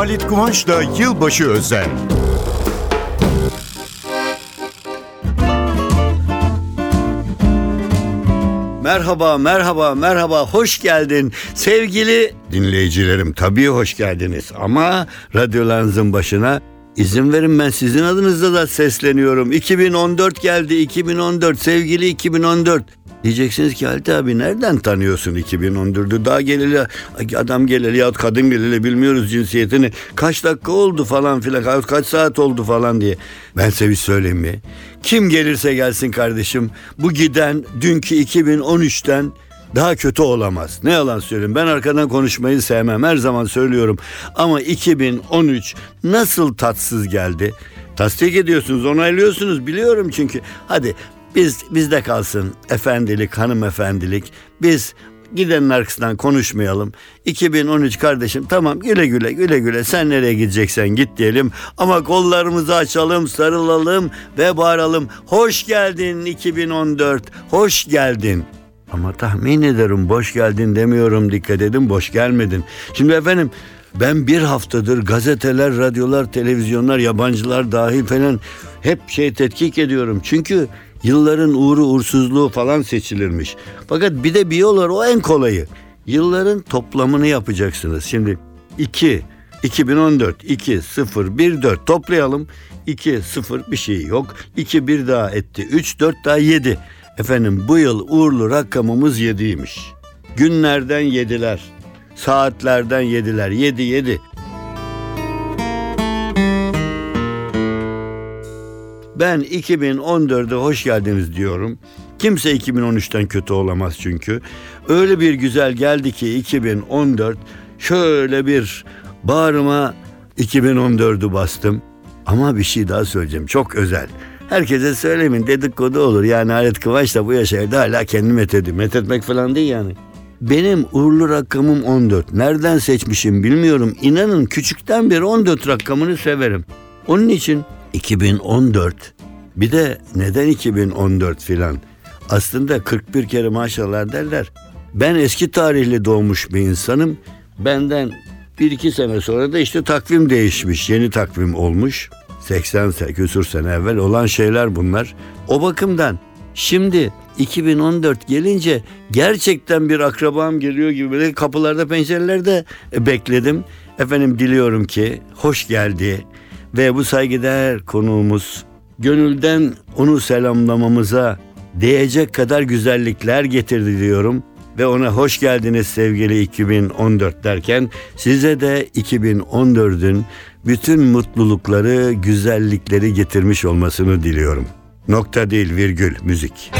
Halit Kıvanç'la Yılbaşı Özel. Merhaba, merhaba, merhaba. Hoş geldin sevgili dinleyicilerim. Tabii hoş geldiniz ama radyolarınızın başına izin verin ben sizin adınızda da sesleniyorum. 2014 geldi, 2014 sevgili 2014. Diyeceksiniz ki Halit abi nereden tanıyorsun 2014'ü? Daha geleli adam geleli ya kadın geleli bilmiyoruz cinsiyetini. Kaç dakika oldu falan filan kaç saat oldu falan diye. Ben size bir söyleyeyim mi? Kim gelirse gelsin kardeşim bu giden dünkü 2013'ten daha kötü olamaz. Ne yalan söyleyeyim ben arkadan konuşmayı sevmem her zaman söylüyorum. Ama 2013 nasıl tatsız geldi? Tasdik ediyorsunuz onaylıyorsunuz biliyorum çünkü. Hadi biz bizde kalsın efendilik, hanımefendilik. Biz gidenin arkasından konuşmayalım. 2013 kardeşim tamam güle güle güle güle sen nereye gideceksen git diyelim. Ama kollarımızı açalım, sarılalım ve bağıralım. Hoş geldin 2014, hoş geldin. Ama tahmin ederim boş geldin demiyorum dikkat edin boş gelmedin. Şimdi efendim ben bir haftadır gazeteler, radyolar, televizyonlar, yabancılar dahil falan hep şey tetkik ediyorum. Çünkü Yılların uğru uğursuzluğu falan seçilirmiş. Fakat bir de bir yol var o en kolayı. Yılların toplamını yapacaksınız. Şimdi 2, 2014, 2, 0, 1, 4 toplayalım. 2, 0 bir şey yok. 2, 1 daha etti. 3, 4 daha 7. Efendim bu yıl uğurlu rakamımız 7'ymiş. Günlerden yediler. Saatlerden yediler. 7, 7. Ben 2014'e hoş geldiniz diyorum. Kimse 2013'ten kötü olamaz çünkü. Öyle bir güzel geldi ki 2014 şöyle bir bağrıma 2014'ü bastım. Ama bir şey daha söyleyeceğim çok özel. Herkese söylemin dedikodu olur. Yani Halit Kıvanç da bu yaşlarda hala kendini methediyor. Methetmek falan değil yani. Benim uğurlu rakamım 14. Nereden seçmişim bilmiyorum. İnanın küçükten beri 14 rakamını severim. Onun için 2014 bir de neden 2014 filan? Aslında 41 kere maşallah derler. Ben eski tarihli doğmuş bir insanım. Benden bir iki sene sonra da işte takvim değişmiş. Yeni takvim olmuş. 80 sene, küsur sene evvel olan şeyler bunlar. O bakımdan şimdi 2014 gelince gerçekten bir akrabam geliyor gibi böyle kapılarda pencerelerde bekledim. Efendim diliyorum ki hoş geldi ve bu saygıdeğer konuğumuz gönülden onu selamlamamıza değecek kadar güzellikler getirdi diyorum ve ona hoş geldiniz sevgili 2014 derken size de 2014'ün bütün mutlulukları, güzellikleri getirmiş olmasını diliyorum. Nokta değil virgül müzik.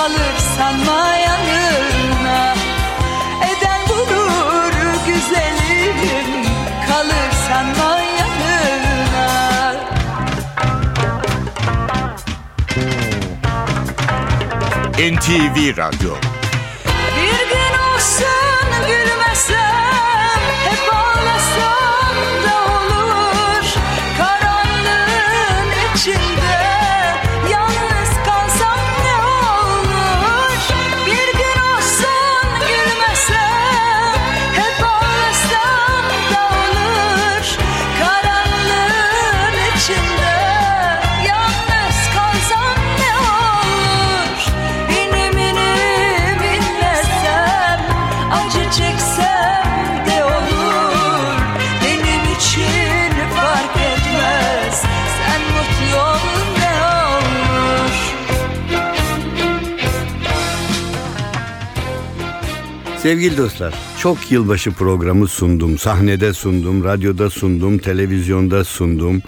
kalır sanma yanına Eden bulur güzelim kalır sanma NTV Radyo Sevgili dostlar, çok yılbaşı programı sundum. Sahnede sundum, radyoda sundum, televizyonda sundum.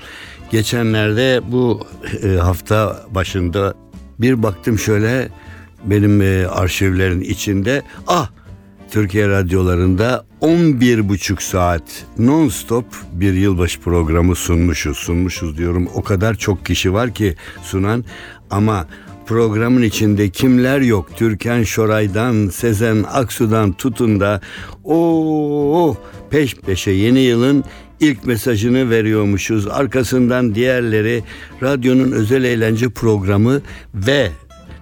Geçenlerde bu e, hafta başında bir baktım şöyle benim e, arşivlerin içinde. Ah Türkiye radyolarında 11 buçuk saat non-stop bir yılbaşı programı sunmuşuz. Sunmuşuz diyorum o kadar çok kişi var ki sunan ama programın içinde kimler yok? Türkan Şoray'dan, Sezen Aksu'dan tutun da o peş peşe yeni yılın ilk mesajını veriyormuşuz. Arkasından diğerleri radyonun özel eğlence programı ve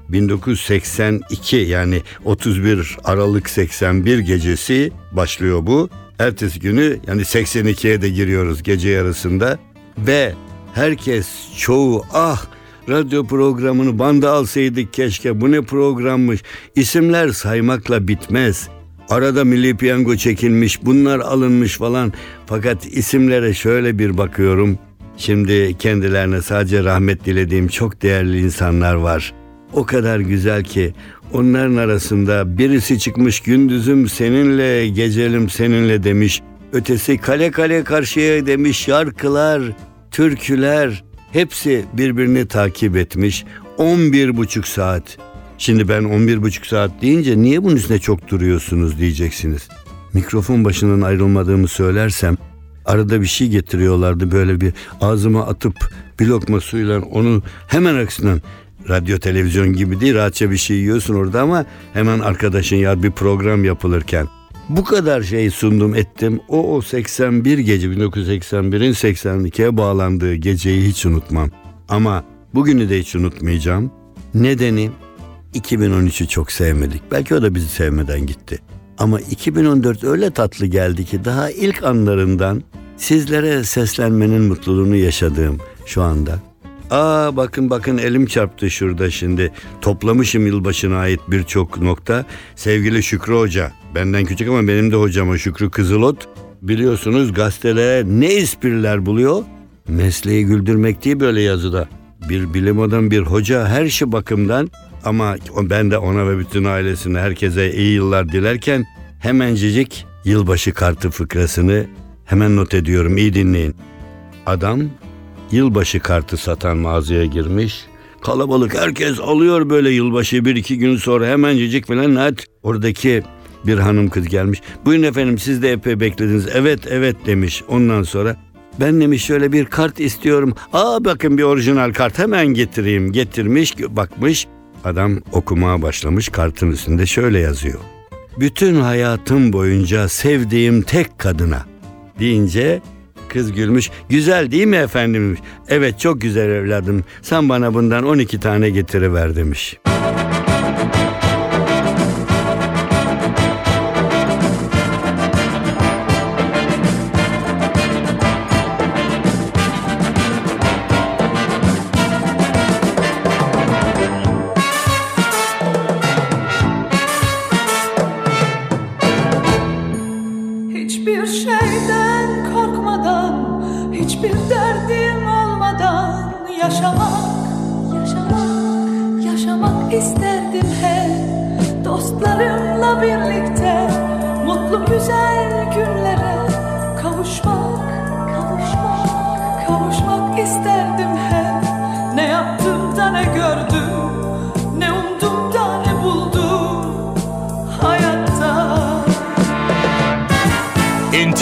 1982 yani 31 Aralık 81 gecesi başlıyor bu. Ertesi günü yani 82'ye de giriyoruz gece yarısında ve herkes çoğu ah radyo programını banda alsaydık keşke bu ne programmış isimler saymakla bitmez. Arada milli piyango çekilmiş bunlar alınmış falan fakat isimlere şöyle bir bakıyorum. Şimdi kendilerine sadece rahmet dilediğim çok değerli insanlar var. O kadar güzel ki onların arasında birisi çıkmış gündüzüm seninle gecelim seninle demiş. Ötesi kale kale karşıya demiş şarkılar, türküler hepsi birbirini takip etmiş. 11 buçuk saat. Şimdi ben 11 buçuk saat deyince niye bunun üstüne çok duruyorsunuz diyeceksiniz. Mikrofon başından ayrılmadığımı söylersem arada bir şey getiriyorlardı böyle bir ağzıma atıp bir lokma suyla onu hemen aksından radyo televizyon gibi değil rahatça bir şey yiyorsun orada ama hemen arkadaşın ya bir program yapılırken bu kadar şey sundum ettim. O o 81 gece 1981'in 82'ye bağlandığı geceyi hiç unutmam. Ama bugünü de hiç unutmayacağım. Nedeni 2013'ü çok sevmedik. Belki o da bizi sevmeden gitti. Ama 2014 öyle tatlı geldi ki daha ilk anlarından sizlere seslenmenin mutluluğunu yaşadığım şu anda. Aa bakın bakın elim çarptı şurada şimdi. Toplamışım yılbaşına ait birçok nokta. Sevgili Şükrü Hoca. Benden küçük ama benim de hocam o Şükrü Kızılot. Biliyorsunuz gazetelere ne espriler buluyor? Mesleği güldürmek değil böyle yazıda. Bir bilim adamı bir hoca her şey bakımdan ama ben de ona ve bütün ailesine herkese iyi yıllar dilerken hemencecik yılbaşı kartı fıkrasını hemen not ediyorum iyi dinleyin. Adam yılbaşı kartı satan mağazaya girmiş. Kalabalık herkes alıyor böyle yılbaşı bir iki gün sonra hemencecik falan net oradaki bir hanım kız gelmiş. Buyurun efendim siz de epey beklediniz. Evet evet demiş. Ondan sonra ben demiş şöyle bir kart istiyorum. Aa bakın bir orijinal kart hemen getireyim. Getirmiş bakmış. Adam okumaya başlamış kartın üstünde şöyle yazıyor. Bütün hayatım boyunca sevdiğim tek kadına deyince kız gülmüş. Güzel değil mi efendim? Evet çok güzel evladım. Sen bana bundan 12 tane getiriver demiş. Hiçbir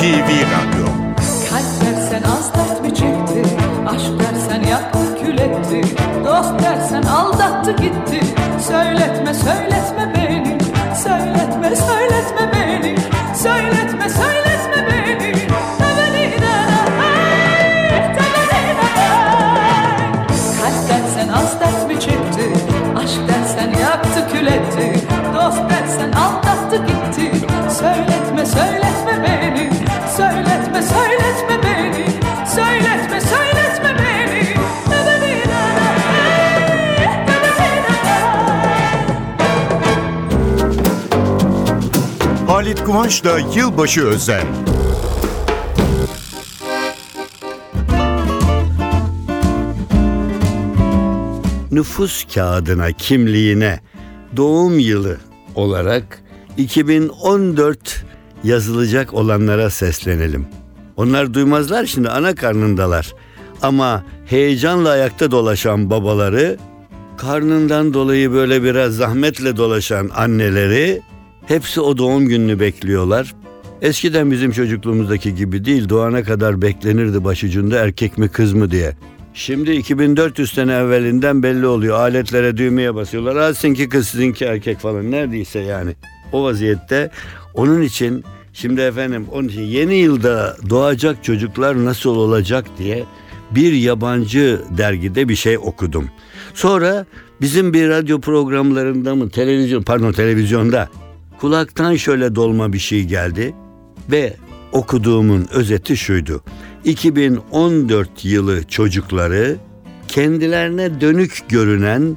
NTV Radyo. Kalp dersen az dert mi çekti? Aşk dersen yaktı kül etti. Dost dersen aldattı gitti. Söyletme söyletme beni. Söyletme söyletme beni. Söyletme söyletme beni. Kalp dersen az dert mi çekti? Aşk dersen yaktı kül etti Halit Kıvanç'la Yılbaşı Özel nüfus kağıdına, kimliğine doğum yılı olarak 2014 yazılacak olanlara seslenelim. Onlar duymazlar şimdi ana karnındalar. Ama heyecanla ayakta dolaşan babaları, karnından dolayı böyle biraz zahmetle dolaşan anneleri hepsi o doğum gününü bekliyorlar. Eskiden bizim çocukluğumuzdaki gibi değil doğana kadar beklenirdi başucunda erkek mi kız mı diye. Şimdi 2400 sene evvelinden belli oluyor. Aletlere düğmeye basıyorlar. Ha sizinki kız sizinki erkek falan neredeyse yani. O vaziyette onun için şimdi efendim onun için yeni yılda doğacak çocuklar nasıl olacak diye bir yabancı dergide bir şey okudum. Sonra bizim bir radyo programlarında mı televizyon pardon televizyonda kulaktan şöyle dolma bir şey geldi ve okuduğumun özeti şuydu. 2014 yılı çocukları kendilerine dönük görünen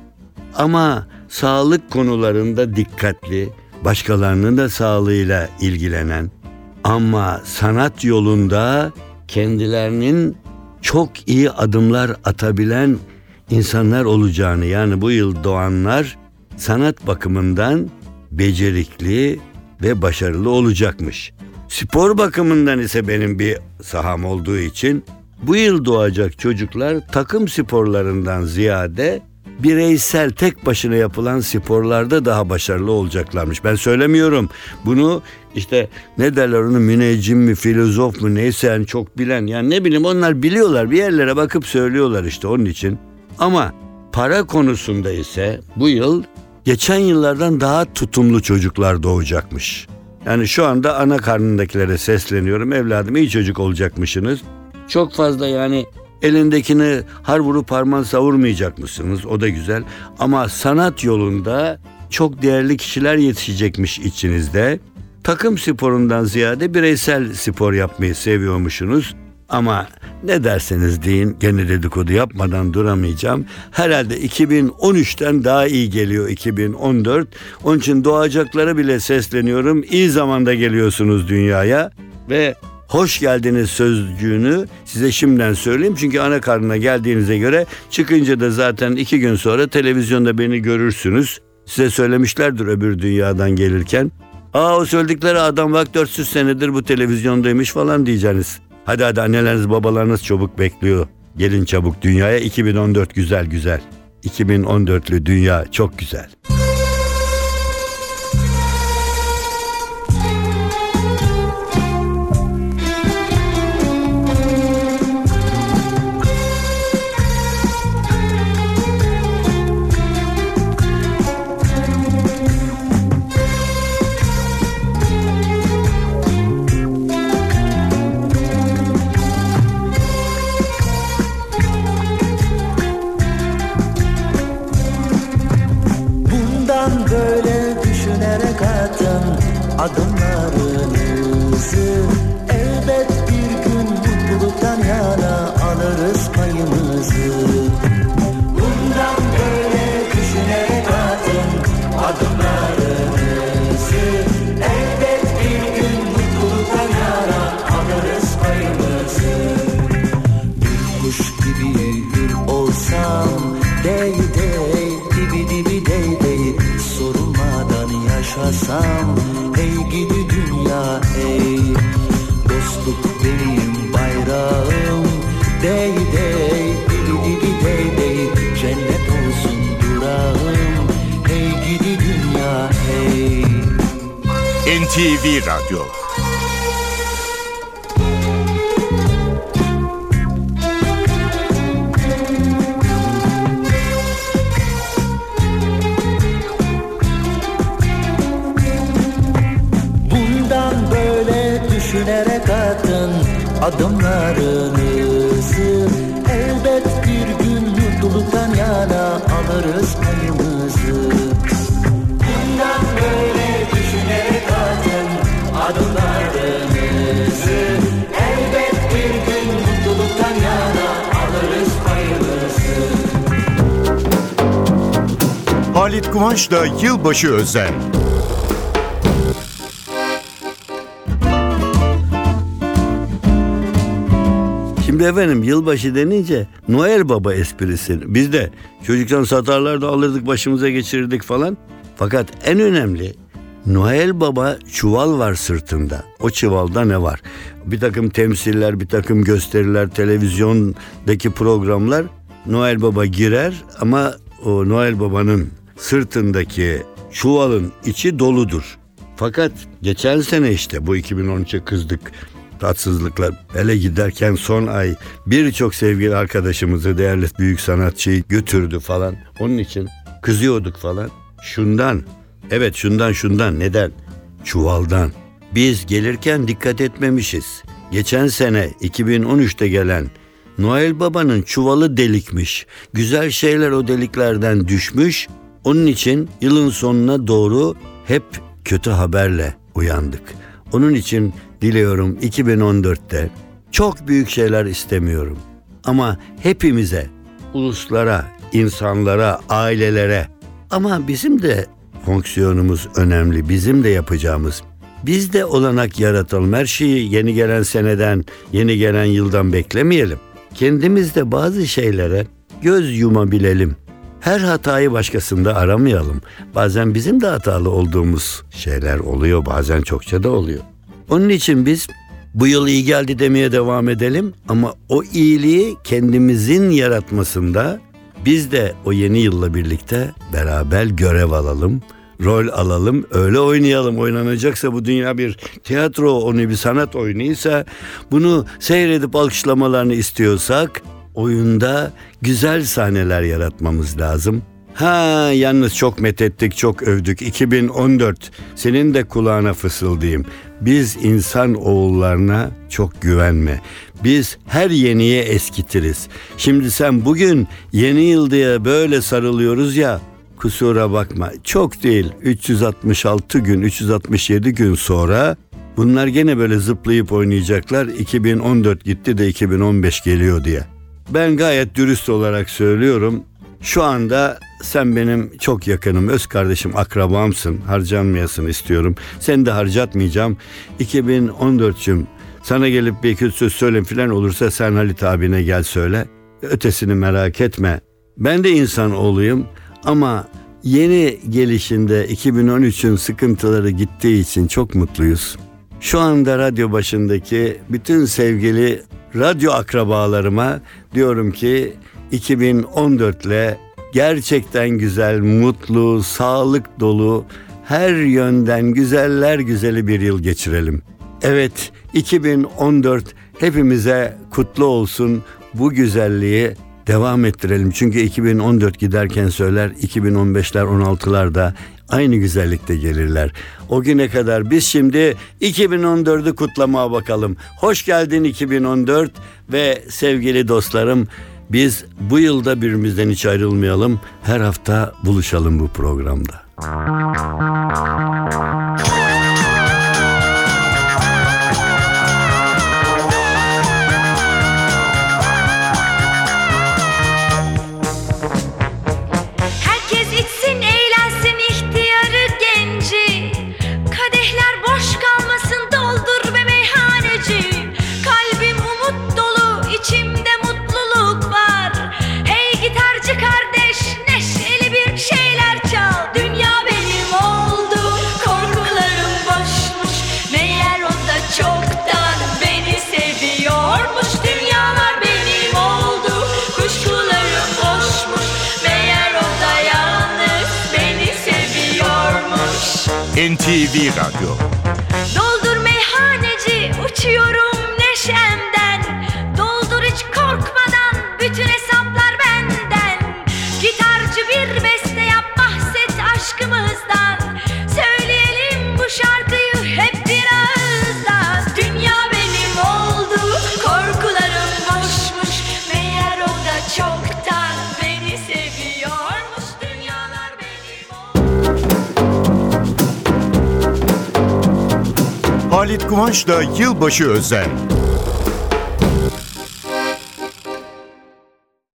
ama sağlık konularında dikkatli, başkalarının da sağlığıyla ilgilenen ama sanat yolunda kendilerinin çok iyi adımlar atabilen insanlar olacağını yani bu yıl doğanlar sanat bakımından becerikli ve başarılı olacakmış. Spor bakımından ise benim bir saham olduğu için bu yıl doğacak çocuklar takım sporlarından ziyade bireysel tek başına yapılan sporlarda daha başarılı olacaklarmış. Ben söylemiyorum. Bunu işte ne derler onu müneccim mi filozof mu neyse yani çok bilen yani ne bileyim onlar biliyorlar bir yerlere bakıp söylüyorlar işte onun için. Ama para konusunda ise bu yıl geçen yıllardan daha tutumlu çocuklar doğacakmış. Yani şu anda ana karnındakilere sesleniyorum. Evladım iyi çocuk olacakmışsınız. Çok fazla yani elindekini har vurup parmağın savurmayacak mısınız? O da güzel. Ama sanat yolunda çok değerli kişiler yetişecekmiş içinizde. Takım sporundan ziyade bireysel spor yapmayı seviyormuşsunuz. Ama ne derseniz deyin gene dedikodu yapmadan duramayacağım. Herhalde 2013'ten daha iyi geliyor 2014. Onun için doğacaklara bile sesleniyorum. İyi zamanda geliyorsunuz dünyaya ve hoş geldiniz sözcüğünü size şimdiden söyleyeyim. Çünkü ana karnına geldiğinize göre çıkınca da zaten iki gün sonra televizyonda beni görürsünüz. Size söylemişlerdir öbür dünyadan gelirken. Aa o söyledikleri adam bak 400 senedir bu televizyondaymış falan diyeceğiniz. Hadi hadi anneleriniz babalarınız çabuk bekliyor. Gelin çabuk dünyaya 2014 güzel güzel. 2014'lü dünya çok güzel. NTV Radyo. Bundan böyle düşünerek atın adımlarınızı Halit Kıvanç'la Yılbaşı Özel Şimdi efendim yılbaşı denince Noel Baba esprisi. Biz de çocukken satarlar da alırdık başımıza geçirirdik falan. Fakat en önemli Noel Baba çuval var sırtında. O çuvalda ne var? Bir takım temsiller, bir takım gösteriler, televizyondaki programlar Noel Baba girer ama o Noel Baba'nın sırtındaki çuvalın içi doludur. Fakat geçen sene işte bu 2013'e kızdık tatsızlıklar ele giderken son ay birçok sevgili arkadaşımızı değerli büyük sanatçıyı götürdü falan. Onun için kızıyorduk falan. Şundan evet şundan şundan neden? Çuvaldan. Biz gelirken dikkat etmemişiz. Geçen sene 2013'te gelen Noel Baba'nın çuvalı delikmiş. Güzel şeyler o deliklerden düşmüş. Onun için yılın sonuna doğru hep kötü haberle uyandık. Onun için diliyorum 2014'te çok büyük şeyler istemiyorum. Ama hepimize, uluslara, insanlara, ailelere ama bizim de fonksiyonumuz önemli. Bizim de yapacağımız. Biz de olanak yaratalım. Her şeyi yeni gelen seneden, yeni gelen yıldan beklemeyelim. Kendimiz de bazı şeylere göz yumabilelim. Her hatayı başkasında aramayalım. Bazen bizim de hatalı olduğumuz şeyler oluyor, bazen çokça da oluyor. Onun için biz bu yıl iyi geldi demeye devam edelim ama o iyiliği kendimizin yaratmasında biz de o yeni yılla birlikte beraber görev alalım, rol alalım, öyle oynayalım. Oynanacaksa bu dünya bir tiyatro, onu bir sanat oyunuysa bunu seyredip alkışlamalarını istiyorsak oyunda güzel sahneler yaratmamız lazım. Ha yalnız çok methettik, çok övdük. 2014 senin de kulağına fısıldayayım. Biz insan oğullarına çok güvenme. Biz her yeniye eskitiriz. Şimdi sen bugün yeni yıl diye böyle sarılıyoruz ya kusura bakma. Çok değil 366 gün 367 gün sonra bunlar gene böyle zıplayıp oynayacaklar. 2014 gitti de 2015 geliyor diye. Ben gayet dürüst olarak söylüyorum. Şu anda sen benim çok yakınım, öz kardeşim, akrabamsın. Harcanmayasın istiyorum. Seni de harcatmayacağım. 2014'cüm sana gelip bir iki söz söyleyeyim filan olursa sen Halit abine gel söyle. Ötesini merak etme. Ben de insan oğluyum ama yeni gelişinde 2013'ün sıkıntıları gittiği için çok mutluyuz. Şu anda radyo başındaki bütün sevgili radyo akrabalarıma diyorum ki 2014 ile gerçekten güzel, mutlu, sağlık dolu, her yönden güzeller güzeli bir yıl geçirelim. Evet, 2014 hepimize kutlu olsun. Bu güzelliği devam ettirelim. Çünkü 2014 giderken söyler 2015'ler 16'lar da aynı güzellikte gelirler. O güne kadar biz şimdi 2014'ü kutlamaya bakalım. Hoş geldin 2014 ve sevgili dostlarım biz bu yılda birbirimizden hiç ayrılmayalım. Her hafta buluşalım bu programda. Radyo Doldur meyhaneci uçuyorum neşemden. Doldur hiç korkmadan Kıvanç'la Yılbaşı Özel